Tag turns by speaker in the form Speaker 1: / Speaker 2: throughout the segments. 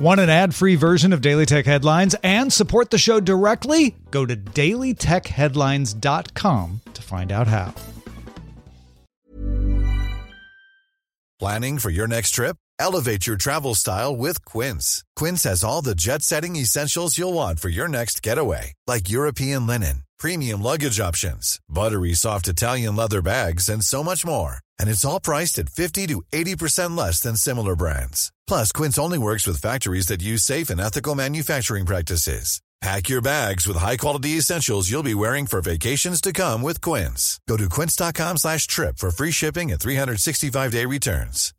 Speaker 1: Want an ad free version of Daily Tech Headlines and support the show directly? Go to dailytechheadlines.com to find out how.
Speaker 2: Planning for your next trip? Elevate your travel style with Quince. Quince has all the jet setting essentials you'll want for your next getaway, like European linen, premium luggage options, buttery soft Italian leather bags, and so much more. And it's all priced at 50 to 80% less than similar brands. Plus, Quince only works with factories that use safe and ethical manufacturing practices. Pack your bags with high-quality essentials you'll be wearing for vacations to come with Quince. Go to quince.com slash trip for free shipping and 365-day returns.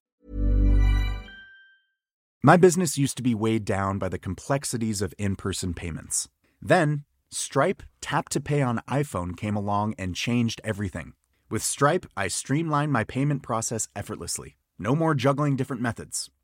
Speaker 3: My business used to be weighed down by the complexities of in-person payments. Then, Stripe Tap to Pay on iPhone came along and changed everything. With Stripe, I streamlined my payment process effortlessly. No more juggling different methods.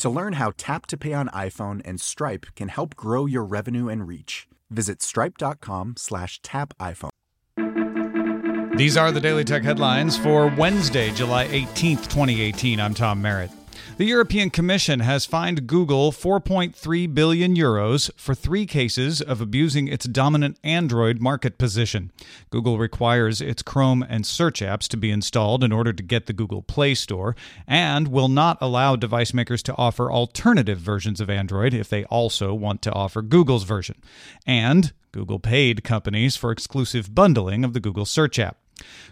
Speaker 3: To learn how Tap to Pay on iPhone and Stripe can help grow your revenue and reach, visit stripe.com slash tap iPhone.
Speaker 1: These are the Daily Tech headlines for Wednesday, July 18th, 2018. I'm Tom Merritt. The European Commission has fined Google 4.3 billion euros for three cases of abusing its dominant Android market position. Google requires its Chrome and search apps to be installed in order to get the Google Play Store and will not allow device makers to offer alternative versions of Android if they also want to offer Google's version. And Google paid companies for exclusive bundling of the Google search app.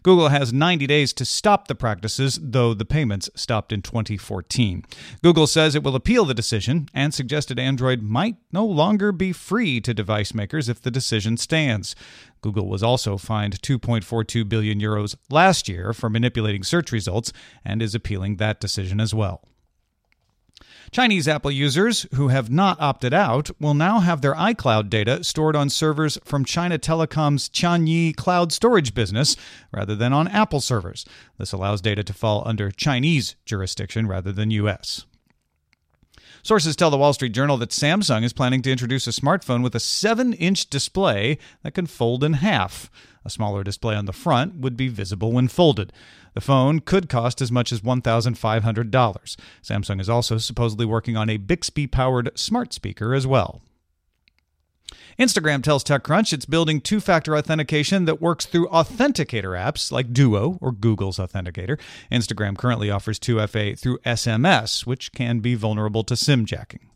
Speaker 1: Google has 90 days to stop the practices, though the payments stopped in 2014. Google says it will appeal the decision and suggested Android might no longer be free to device makers if the decision stands. Google was also fined 2.42 billion euros last year for manipulating search results and is appealing that decision as well. Chinese Apple users who have not opted out will now have their iCloud data stored on servers from China Telecom's Tianyi cloud storage business rather than on Apple servers. This allows data to fall under Chinese jurisdiction rather than U.S. Sources tell the Wall Street Journal that Samsung is planning to introduce a smartphone with a 7 inch display that can fold in half. A smaller display on the front would be visible when folded. The phone could cost as much as $1,500. Samsung is also supposedly working on a Bixby powered smart speaker as well. Instagram tells TechCrunch it's building two factor authentication that works through authenticator apps like Duo or Google's Authenticator. Instagram currently offers 2FA through SMS, which can be vulnerable to SIM jacking.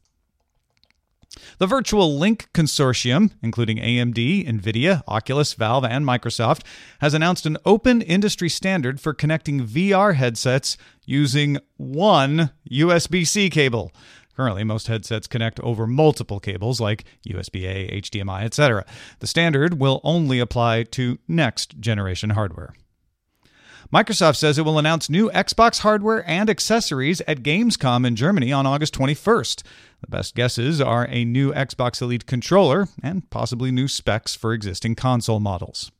Speaker 1: The Virtual Link Consortium, including AMD, NVIDIA, Oculus, Valve, and Microsoft, has announced an open industry standard for connecting VR headsets using one USB C cable. Currently, most headsets connect over multiple cables like USB A, HDMI, etc. The standard will only apply to next generation hardware. Microsoft says it will announce new Xbox hardware and accessories at Gamescom in Germany on August 21st. The best guesses are a new Xbox Elite controller and possibly new specs for existing console models.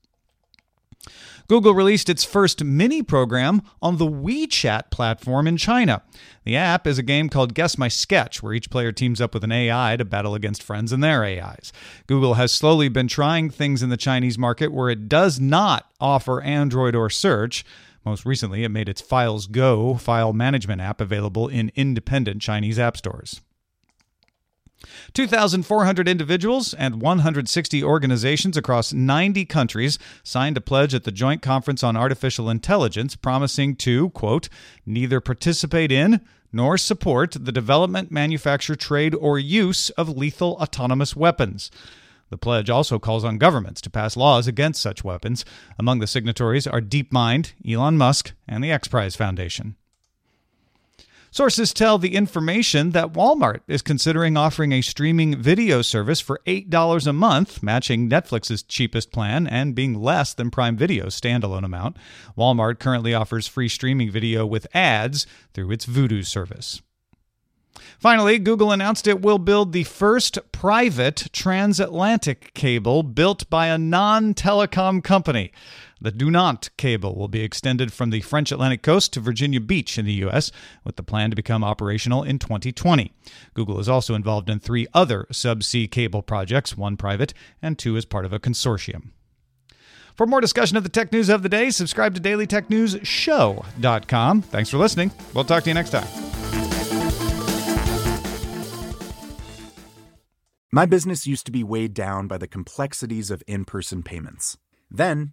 Speaker 1: Google released its first mini program on the WeChat platform in China. The app is a game called Guess My Sketch, where each player teams up with an AI to battle against friends and their AIs. Google has slowly been trying things in the Chinese market where it does not offer Android or search. Most recently, it made its Files Go file management app available in independent Chinese app stores. 2,400 individuals and 160 organizations across 90 countries signed a pledge at the Joint Conference on Artificial Intelligence promising to, quote, neither participate in nor support the development, manufacture, trade, or use of lethal autonomous weapons. The pledge also calls on governments to pass laws against such weapons. Among the signatories are DeepMind, Elon Musk, and the X Prize Foundation. Sources tell the information that Walmart is considering offering a streaming video service for $8 a month, matching Netflix's cheapest plan and being less than Prime Video's standalone amount. Walmart currently offers free streaming video with ads through its Vudu service. Finally, Google announced it will build the first private transatlantic cable built by a non telecom company. The Dunant cable will be extended from the French Atlantic coast to Virginia Beach in the U.S., with the plan to become operational in 2020. Google is also involved in three other subsea cable projects, one private and two as part of a consortium. For more discussion of the tech news of the day, subscribe to dailytechnewsshow.com. Thanks for listening. We'll talk to you next time.
Speaker 3: My business used to be weighed down by the complexities of in person payments. Then,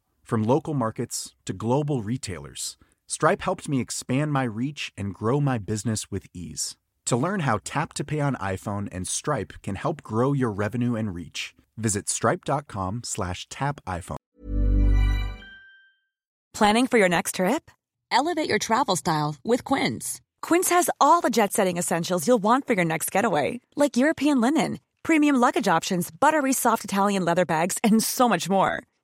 Speaker 3: From local markets to global retailers, Stripe helped me expand my reach and grow my business with ease. To learn how Tap to Pay on iPhone and Stripe can help grow your revenue and reach, visit stripe.com slash tap iPhone.
Speaker 4: Planning for your next trip? Elevate your travel style with Quince. Quince has all the jet setting essentials you'll want for your next getaway, like European linen, premium luggage options, buttery soft Italian leather bags, and so much more.